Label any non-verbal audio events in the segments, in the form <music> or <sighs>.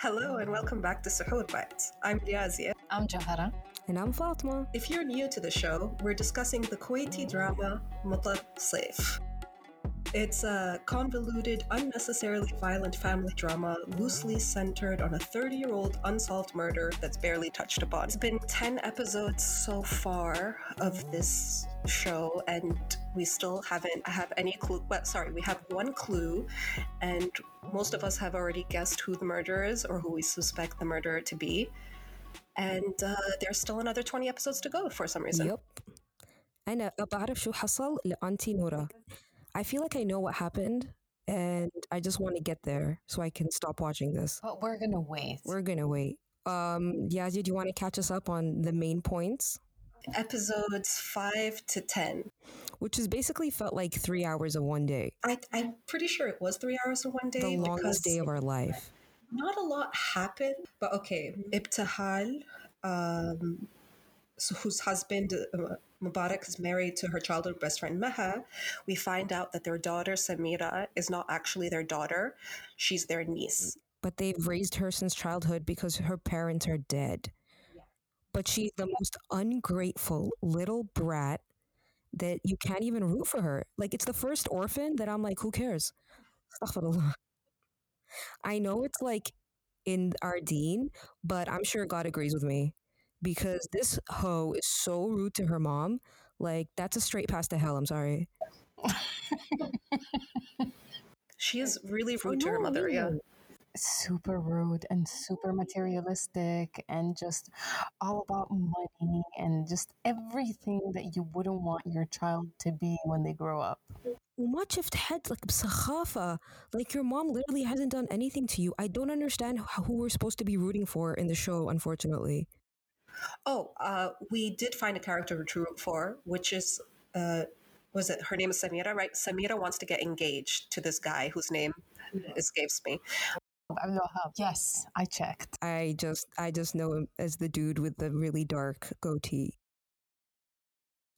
Hello and welcome back to Suhoor Bites. I'm Diazia. I'm Jahara. And I'm Fatma. If you're new to the show, we're discussing the Kuwaiti drama Matar Saif. It's a convoluted, unnecessarily violent family drama loosely centered on a 30 year old unsolved murder that's barely touched upon. It's been 10 episodes so far of this show, and we still haven't have any clue. Well, sorry, we have one clue, and most of us have already guessed who the murderer is or who we suspect the murderer to be. And uh, there's still another 20 episodes to go for some reason. Yep. أنا بعرف شو حصل لأنتي نورا. I feel like I know what happened and I just want to get there so I can stop watching this. But we're gonna wait. We're gonna wait. Um, Yazi, do you want to catch us up on the main points? Episodes 5 to 10. Which has basically felt like three hours of one day. I, I'm pretty sure it was three hours of one day. The because longest day of our life. Not a lot happened, but okay. Ibtihal, um, so whose husband uh, Mubarak is married to her childhood best friend Meha, we find out that their daughter Samira is not actually their daughter; she's their niece. Mm. But they've raised her since childhood because her parents are dead. But she's the most ungrateful little brat that you can't even root for her. Like it's the first orphan that I'm like, who cares? I know it's like in our dean, but I'm sure God agrees with me because this hoe is so rude to her mom. Like that's a straight pass to hell. I'm sorry. <laughs> She is really rude to her no mother. Yeah, reason. Super rude and super materialistic and just all about money and just everything that you wouldn't want your child to be when they grow up. وما شفت حد like بسخافة like your mom literally hasn't done anything to you I don't understand how, who we're supposed to be rooting for in the show unfortunately Oh, uh, we did find a character to root for, which is, uh, was it her name is Samira, right? Samira wants to get engaged to this guy whose name escapes me. Abdulwahab. Yes, I checked. I just I just know him as the dude with the really dark goatee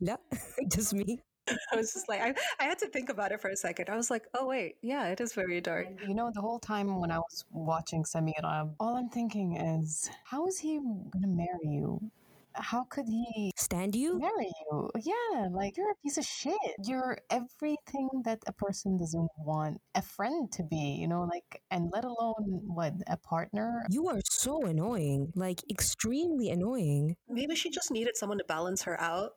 yeah <laughs> just me <laughs> I was just like, I, I had to think about it for a second. I was like, oh, wait, yeah, it is very dark. You know, the whole time when I was watching Samira, all I'm thinking is, how is he gonna marry you? How could he stand you marry you? Yeah, like you're a piece of shit. You're everything that a person doesn't want a friend to be, you know, like, and let alone what, a partner? you are so annoying like extremely annoying Maybe she just needed someone to balance her out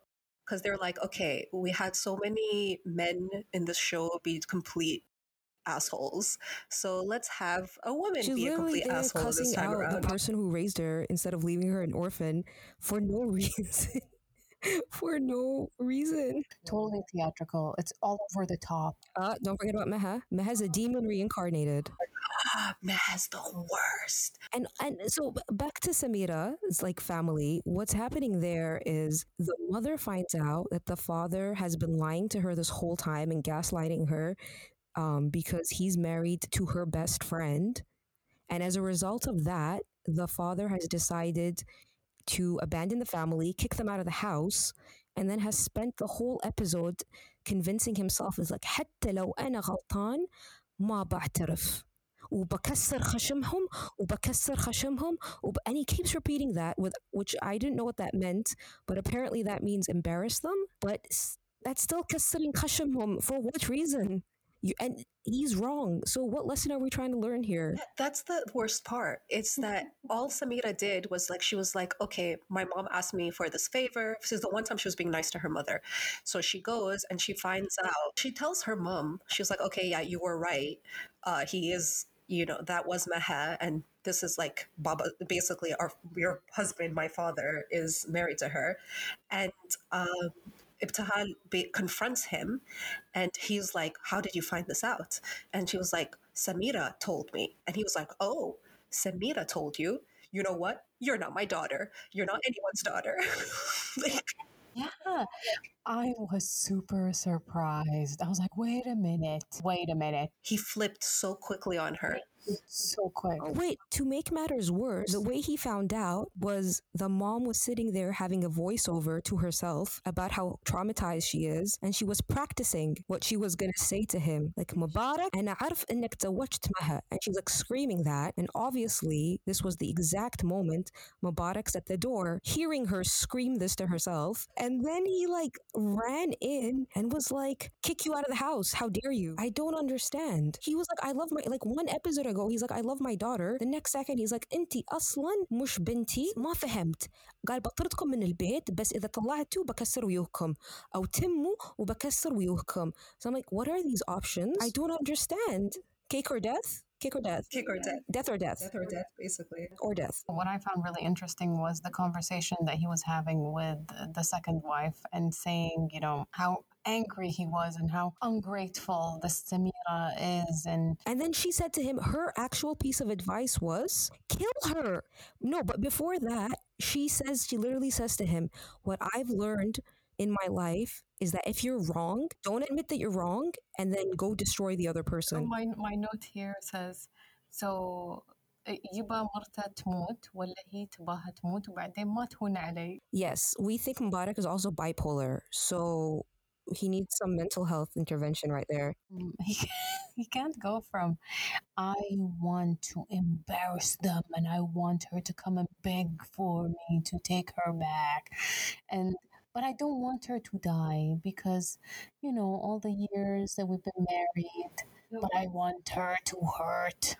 because they're like, okay, we had so many men in the show be complete assholes. So let's have a woman she's be a complete there asshole this cussing time out around. the person who raised her instead of leaving her an orphan for no <laughs> reason for no reason Totally theatrical. It's all over the top. uh, don't forget about Meha Meha's a demon reincarnated <laughs> Meha's the worst. And and so b- back to Samira's like family, what's happening there is the mother finds out that the father has been lying to her this whole time and gaslighting her um, because he's married to her best friend. And as a result of that, the father has decided to abandon the family, kick them out of the house, and then has spent the whole episode convincing himself is like حتى لو أنا غلطان ما بعترف وبكسر خشمهم وبكسر خشمهم وب- and he keeps repeating that with which I didn't know what that meant but apparently that means embarrass them but s- that's still كسرين خشمهم for what reason you and he's wrong so what lesson are we trying to learn here That's the worst part. It's that all Samira did was like, she was like, okay, my mom asked me for this favor. This is the one time she was being nice to her mother. So she goes and she finds out, she tells her mom, she was like, okay, yeah, you were right. Uh, he is, you know, that was Meha. And this is like Baba, basically our, your husband, my father, is married to her. And, um, Ibtihal confronts him and he's like, How did you find this out? And she was like, Samira told me. And he was like, Oh, Samira told you. You know what? You're not my daughter. You're not anyone's daughter. <laughs> like, Yeah. I was super surprised. I was like, wait a minute. Wait a minute. he flipped so quickly on her So quick. Oh, wait, to make matters worse, the way he found out was the mom was sitting there having a voiceover to herself about how traumatized she is, and she was practicing what she was gonna say to him. Like, Mubarak, أنا عارف إنك تزوجت معها. And she was like screaming that. And obviously, this was the exact moment Mubarak's at the door, hearing her scream this to herself. And then he like ran in and was like, kick you out of the house. How dare you? I don't understand. He was like, I love my, like one episode ago, he's like, I love my daughter. The next second, he's like, انتي أصلا مش بنتي ما فهمت. قال بطردكم من البيت بس إذا طلعتوا بكسر ويوهكم أو تموا وبكسر ويوهكم. So I'm like, what are these options? I don't understand. Cake or death? Cake or death? Kick or death. Death or death? Death or death, basically. Or death. What I found really interesting was the conversation that he was having with the second wife and saying, you know, how angry he was and how ungrateful the Samira is and And then she said to him, her actual piece of advice was, kill her. No, but before that, she says, she literally says to him, what I've learned in my life is that if you're wrong, don't admit that you're wrong and then go destroy the other So person. my my note here says so يبا مرته تموت ولا هي تباها تموت وبعدين ما تهون علي Yes, we think Mubarak is also bipolar. So he needs some mental health intervention right there. Mm, <laughs> he, he can't go from I want to embarrass them and I want her to come and beg for me to take her back and but I don't want her to die because you know all the years that we've been married but I want her to hurt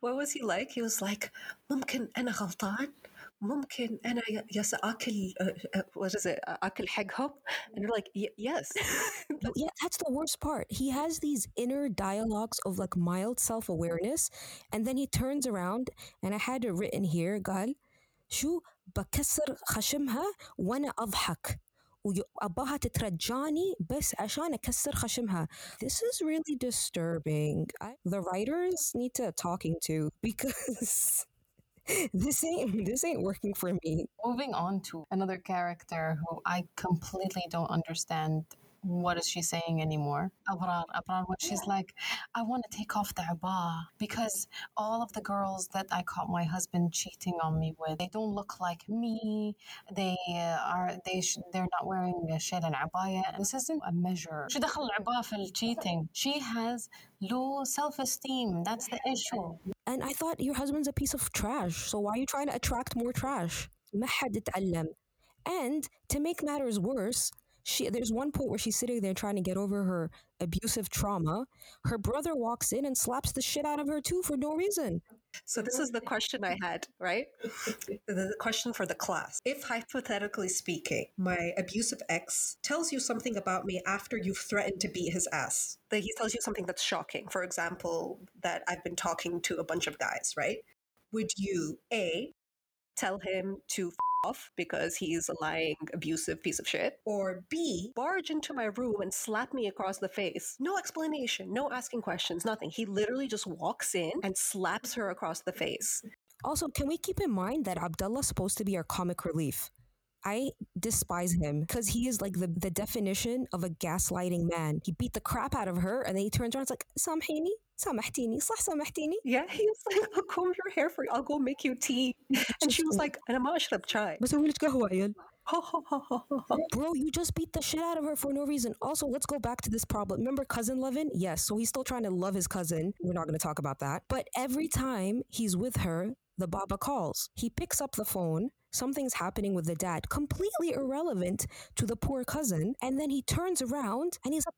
What was he like? He was like, ممكن أنا غلطان ممكن أنا ي- يس أكل uh, uh, what is it أكل حقهم and you're like "Y- yes <laughs> No, yeah, that's the worst part. He has these inner dialogues of like mild self awareness, and then he turns around, and I had it written here قال شو بكسر خشمها وأنا أضحك وأباها تترجاني بس عشان أكسر خشمها. This is really disturbing. I, the writers need to talking to because <laughs> this ain't this ain't working for me. moving on to another character who I completely don't understand what is she saying anymore. Abrar, Abrar, when she's like, I want to take off the abah because all of the girls that I caught my husband cheating on me with, they don't look like me. They uh, are they sh- they're not wearing a shell and abaya. This isn't a measure. شو دخل العباء في cheating? She has low self-esteem. That's the issue. And I thought your husband's a piece of trash. So why are you trying to attract more trash? ما حد اتعلم. And to make matters worse, she there's one point where she's sitting there trying to get over her abusive trauma. Her brother walks in and slaps the shit out of her too for no reason. so this is the question I had right the, question for the class if hypothetically speaking my abusive ex tells you something about me after you've threatened to beat his ass that he tells you something that's shocking for example that I've been talking to a bunch of guys right would you a tell him to f- off because he's a lying, abusive piece of shit, or B, barge into my room and slap me across the face. No explanation, no asking questions, nothing. He literally just walks in and slaps her across the face. Also, can we keep in mind that Abdullah's supposed to be our comic relief? I despise him because he is like the, the definition of a gaslighting man. He beat the crap out of her and then he turns around and is like, Samhini, Samahtini, صح سامحتيني. Yeah, he was like, I'll comb your hair for you, I'll go make you tea. And she was like, أنا ما أشرب chai. بسوي لك قهوة عيال. Ha, ha, ha, ha, ha, ha. Bro, you just beat the shit out of her for no reason. Also, let's go back to this problem. Remember cousin Levin? Yes, so he's still trying to love his cousin. We're not going to talk about that. But every time he's with her, the Baba calls. He picks up the phone. Something's happening with the dad, completely irrelevant to the poor cousin. And then he turns around and he's like.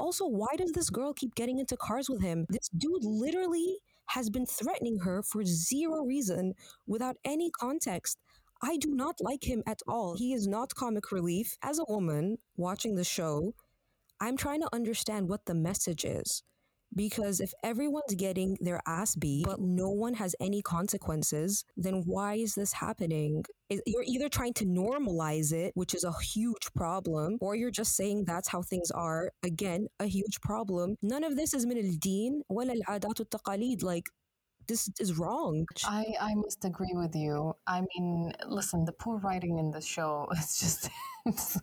Also, why does this girl keep getting into cars with him? This dude literally has been threatening her for zero reason without any context. I do not like him at all. He is not comic relief. As a woman watching the show, I'm trying to understand what the message is. Because if everyone's getting their ass beat, but no one has any consequences, then why is this happening? You're either trying to normalize it, which is a huge problem, or you're just saying that's how things are. Again, a huge problem. None of this is min al-deen wala al-adat al-taqalid. Like, this is wrong. I, I must agree with you. I mean, listen, the poor writing in this show <laughs> is just it's,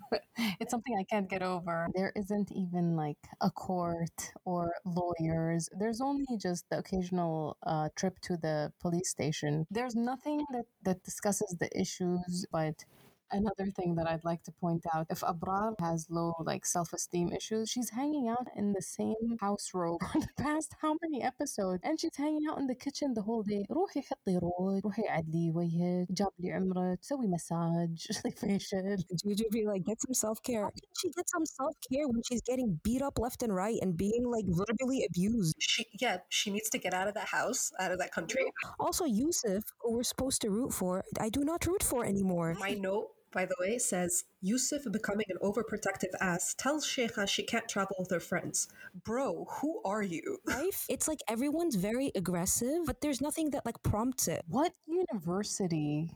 it's something I can't get over. There isn't even like a court or lawyers. There's only just the occasional uh, trip to the police station. There's nothing that, that discusses the issues, but Another thing that I'd like to point out if Abrar has low like self-esteem issues, she's hanging out in the same house robe <laughs> for the past how many episodes and she's hanging out in the kitchen the whole day روحي حطي رود روحي عدلي وجهك جاب لي عمرك سوي مساج <laughs> facial Juju be like, get some self care. How can she get some self care when she's getting beat up left and right and being like verbally abused? She yeah, she needs to get out of that house, out of that country. Also, Yusuf, who we're supposed to root for, I do not root for anymore. My note, by the way, says Yusuf becoming an overprotective ass tells Sheikha she can't travel with her friends. Bro, who are you? Life, <laughs> it's like everyone's very aggressive, but there's nothing that like prompts it. What university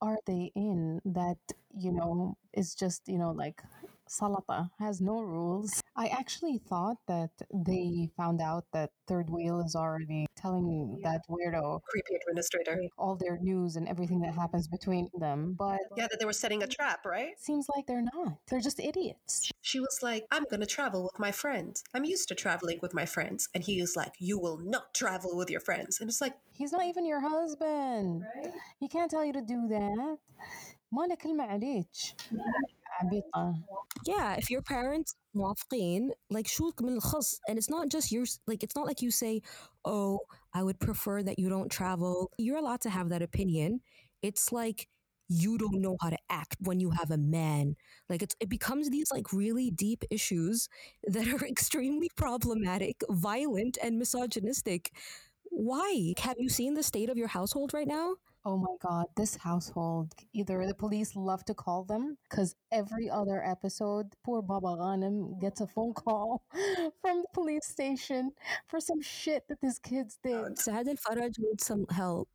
are they in that, you know, is just, you know, like Salata has no rules. I actually thought that they found out that Third Wheel is already telling that weirdo Creepy administrator. all their news and everything that happens between them, but Yeah, that they were setting a trap, right? it seems like they're not. They're just idiots. She was like, I'm gonna travel with my friends. I'm used to traveling with my friends. And he is like, You will not travel with your friends. And it's like, He's not even your husband. He can't tell you to do that. ما له كلمة عليك. عبيطة. Yeah, if your parents موافقين, like شو من الخص, and it's not just yours. Like it's not like you say, "Oh, I would prefer that you don't travel." You're allowed to have that opinion. It's like you don't know how to act when you have a man. Like it's it becomes these like really deep issues that are <laughs> extremely problematic, violent, and misogynistic. Why? Have you seen the state of your household right now? Oh my god, this household. Either the police love to call them because every other episode, poor Baba Ghanem gets a phone call <laughs> from the police station for some shit that his kids did. Saad Al Faraj needs some help.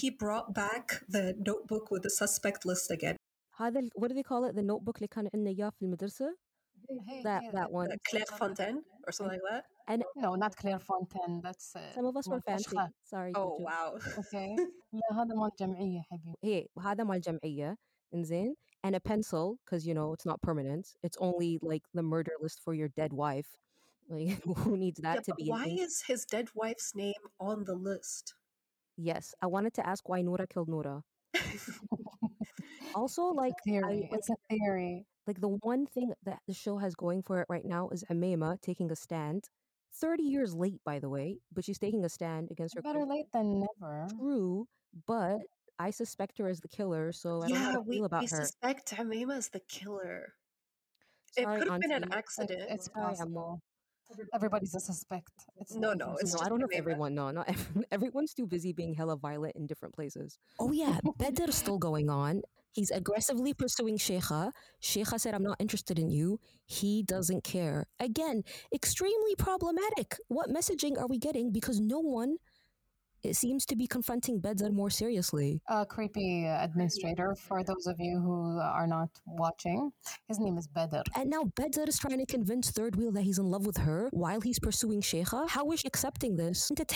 he brought back the notebook with the suspect list again. هذا ال- what do they call it? The notebook اللي كان عندنا إياه في المدرسة? hey, that yeah, that one. Claire Fontaine or something like that. And no, not Clairefontaine. That's uh, some of us were fancy. Sorry. Oh wow. okay. Yeah, هذا مال جمعية حبيبي. Hey, إنزين and a pencil because you know it's not permanent. It's only like the murder list for your dead wife. Like <laughs> who needs that yeah, to be? Why is his dead wife's name on the list? Yes, I wanted to ask why Nora killed Nora. <laughs> also, like, I, like, it's a theory like the one thing that the show has going for it right now is Amema taking a stand. Thirty years late, by the way, but she's taking a stand against her. Better late than never. True, but I suspect her as the killer, so I don't yeah, we, feel about we suspect Amema is the killer. It could have been an accident. It's Sorry, Ammo. possible. Everybody's a suspect. It's No, no, it's No, I don't know if everyone. No, not everyone. <laughs> Everyone's too busy being hella violent in different places. Oh yeah, <laughs> Bedr is still going on. He's aggressively pursuing Sheikha. Sheikha said, "I'm not interested in you." He doesn't care. Again, extremely problematic. What messaging are we getting? Because no one it seems to be confronting Bedr more seriously. A creepy administrator, for those of you who are not watching. His name is Bedr. And now Bedr is trying to convince Third Wheel that he's in love with her while he's pursuing Sheikha. How is she accepting this? But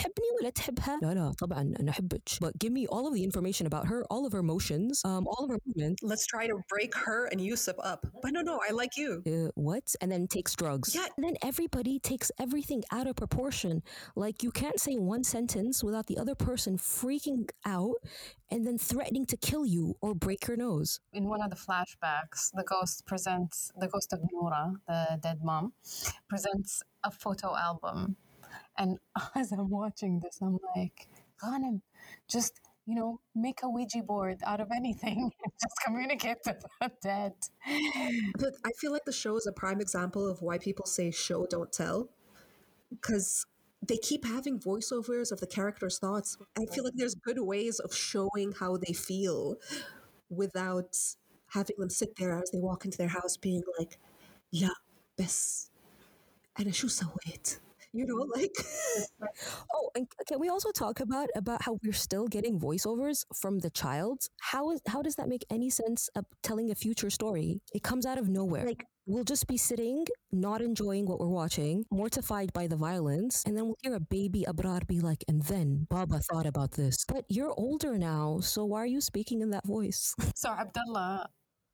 give me all of the information about her, all of her motions, um, all of her movements. Let's try to break her and Yusuf up. But no, no, I like you. Uh, what? And then takes drugs. Yeah. And then everybody takes everything out of proportion. Like you can't say one sentence without the other person freaking out and then threatening to kill you or break your nose. In one of the flashbacks, the ghost presents, the ghost of Nora, the dead mom, presents a photo album. And <laughs> as I'm watching this, I'm like, Ghanem, just, you know, make a Ouija board out of anything <laughs> and just communicate with the dead. But I feel like the show is a prime example of why people say show don't tell. Because they keep having voiceovers of the characters' thoughts. I feel like there's good ways of showing how they feel without having them sit there as they walk into their house being like, La bes, and shoe sawit. You know, mm-hmm. like oh, and can we also talk about about how we're still getting voiceovers from the child? How is how does that make any sense of telling a future story? It comes out of nowhere. Like we'll just be sitting, not enjoying what we're watching, mortified by the violence, and then we'll hear a baby Abrar be like, and then Baba thought about this. But you're older now, so why are you speaking in that voice? So Abdullah,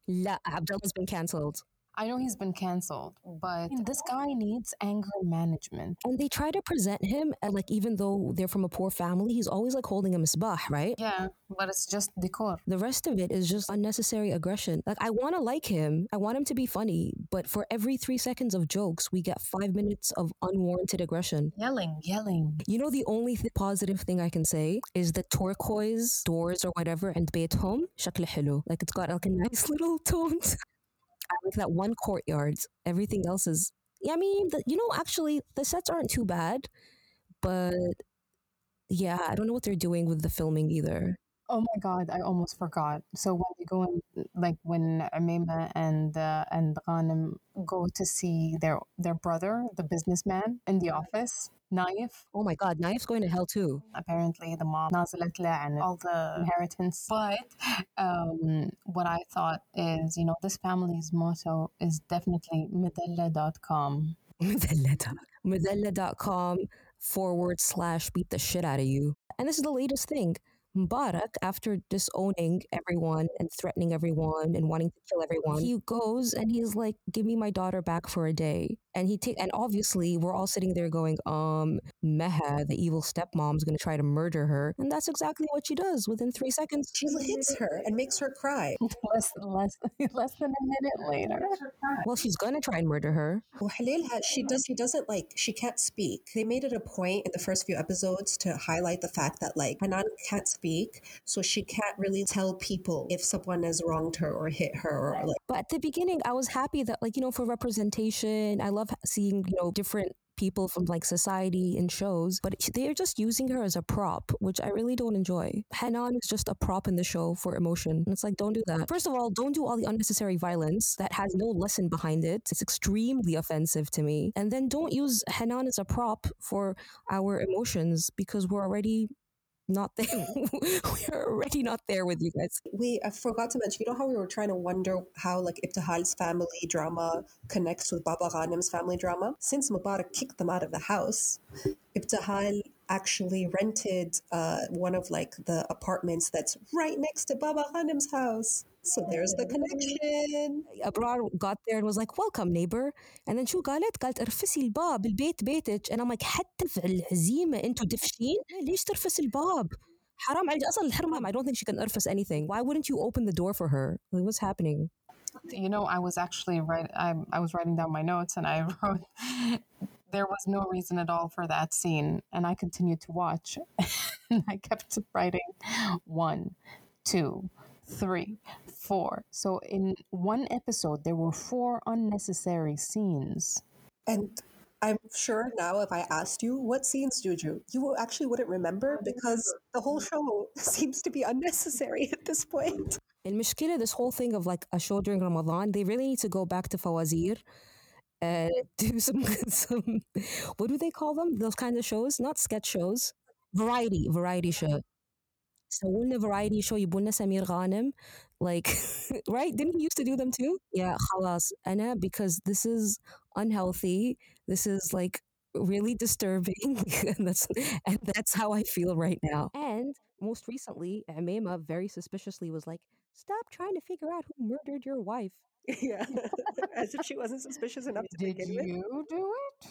La, Abdullah's been cancelled. I know he's been canceled, but this guy needs <sighs> anger management. And they try to present him as like, even though they're from a poor family, he's always like holding a misbah, right? Yeah, but it's just decor. The rest of it is just unnecessary aggression. Like, I want to like him. I want him to be funny. But for every three seconds of jokes, we get five minutes of unwarranted aggression. Yelling, yelling. You know, the only th- positive thing I can say is the turquoise doors or whatever and بيتهم شكله حلو. Like, it's got like a nice <laughs> little tones. Like that one courtyard. Everything else is, yeah, I mean, the, you know, actually, the sets aren't too bad. But yeah, I don't know what they're doing with the filming either. Oh my god, I almost forgot. So when they go in, like when Amima and uh, and Ghanem go to see their their brother, the businessman, in the office, Naif. Oh my God, Naif's going to hell too. Apparently, the mom nazilat and all the inheritance. But um, what I thought is, you know, this family's motto is definitely medalla.com. Medalla. Forward slash beat the shit out of you. And this is the latest thing. Mubarak, after disowning everyone and threatening everyone and wanting to kill everyone, he goes and he's like, Give me my daughter back for a day. And he take and obviously we're all sitting there going, "Um, Meha, the evil stepmom's gonna try to murder her," and that's exactly what she does within three seconds. She hits her and makes her cry. <laughs> less, less, <laughs> less than a minute later. Well, she's gonna try and murder her. Well, Halil has, she does she doesn't like she can't speak. They made it a point in the first few episodes to highlight the fact that like Hanan can't speak, so she can't really tell people if someone has wronged her or hit her or like But at the beginning, I was happy that, like, you know, for representation, I love seeing, you know, different people from like society in shows, but they're just using her as a prop, which I really don't enjoy. Hanan is just a prop in the show for emotion. And it's like, don't do that. First of all, don't do all the unnecessary violence that has no lesson behind it. It's extremely offensive to me. And then don't use Hanan as a prop for our emotions because we're already not there. Hmm. <laughs> we're already not there with you guys. we I forgot to mention, you know how we were trying to wonder how like Ibtihal's family drama connects with Baba Ghanim's family drama? Since Mubarak kicked them out of the house, Ibtihal actually rented uh, one of like the apartments that's right next to Baba Ghanem's house. So there's the connection. Abrar got there and was like, welcome neighbor. And then شو قالت؟ قالت ارفسي الباب البيت بيتك. And I'm like حتى في الهزيمة انتوا دفشين؟ ليش ترفس الباب؟ حرام عليك اصلا الحرمة I don't think she can ارفس anything. Why wouldn't you open the door for her? Like, what's happening? You know, I was actually right. I, I was writing down my notes, and I <laughs> wrote there was no reason at all for that scene. And I continued to watch. <laughs> and I kept writing one, two, three, four. So in one episode, there were four unnecessary scenes. And I'm sure now if I asked you, what scenes did you? You actually wouldn't remember because the whole show <laughs> seems to be unnecessary at this point. In Mishkila, this whole thing of like a show during Ramadan, they really need to go back to Fawazir and <laughs> do some, <laughs> some, what do they call them? Those kinds of shows? Not sketch shows. Variety, variety show. سووا لنا variety show يبوا لنا سمير غانم like <laughs> right didn't he used to do them too yeah خلاص أنا because this is unhealthy this is like really disturbing and that's and that's how I feel right now and most recently Amema very suspiciously was like stop trying to figure out who murdered your wife <laughs> yeah. As if she wasn't suspicious enough to Did begin with. you do it?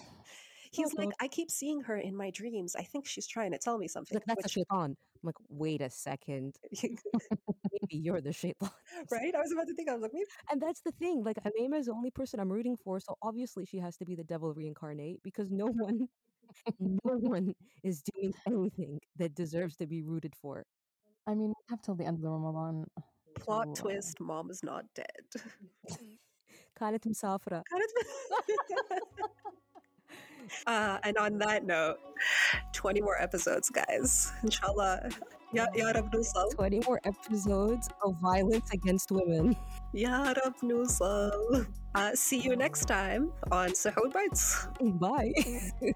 He's like, Mhm. I keep seeing her in my dreams. I think she's trying to tell me something. like that's a which- shaitan I'm like wait a second <laughs> maybe you're the shaitan <laughs> right? I was about to think, I was like, maybe. And that's the thing. Like Amema is the only person I'm rooting for, so obviously she has to be the devil reincarnate because no one, no one is doing anything that deserves to be rooted for. I mean, we have till the end of the Ramadan. Plot twist: Mom is not dead. <laughs> كانت مسافرة <laughs> Uh, and on that note, 20 more episodes, guys. Inshallah. Ya, ya Rab 20 more episodes of violence against women. Ya Rab Nusal. Uh, see you next time on Suhoor Bites. Bye. <laughs>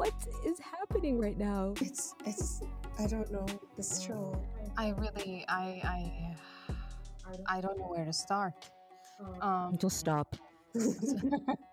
what is happening right now? It's, it's, I don't know, this show. I really, I, I, I don't know where to start. Um, Just stop. <laughs> <laughs>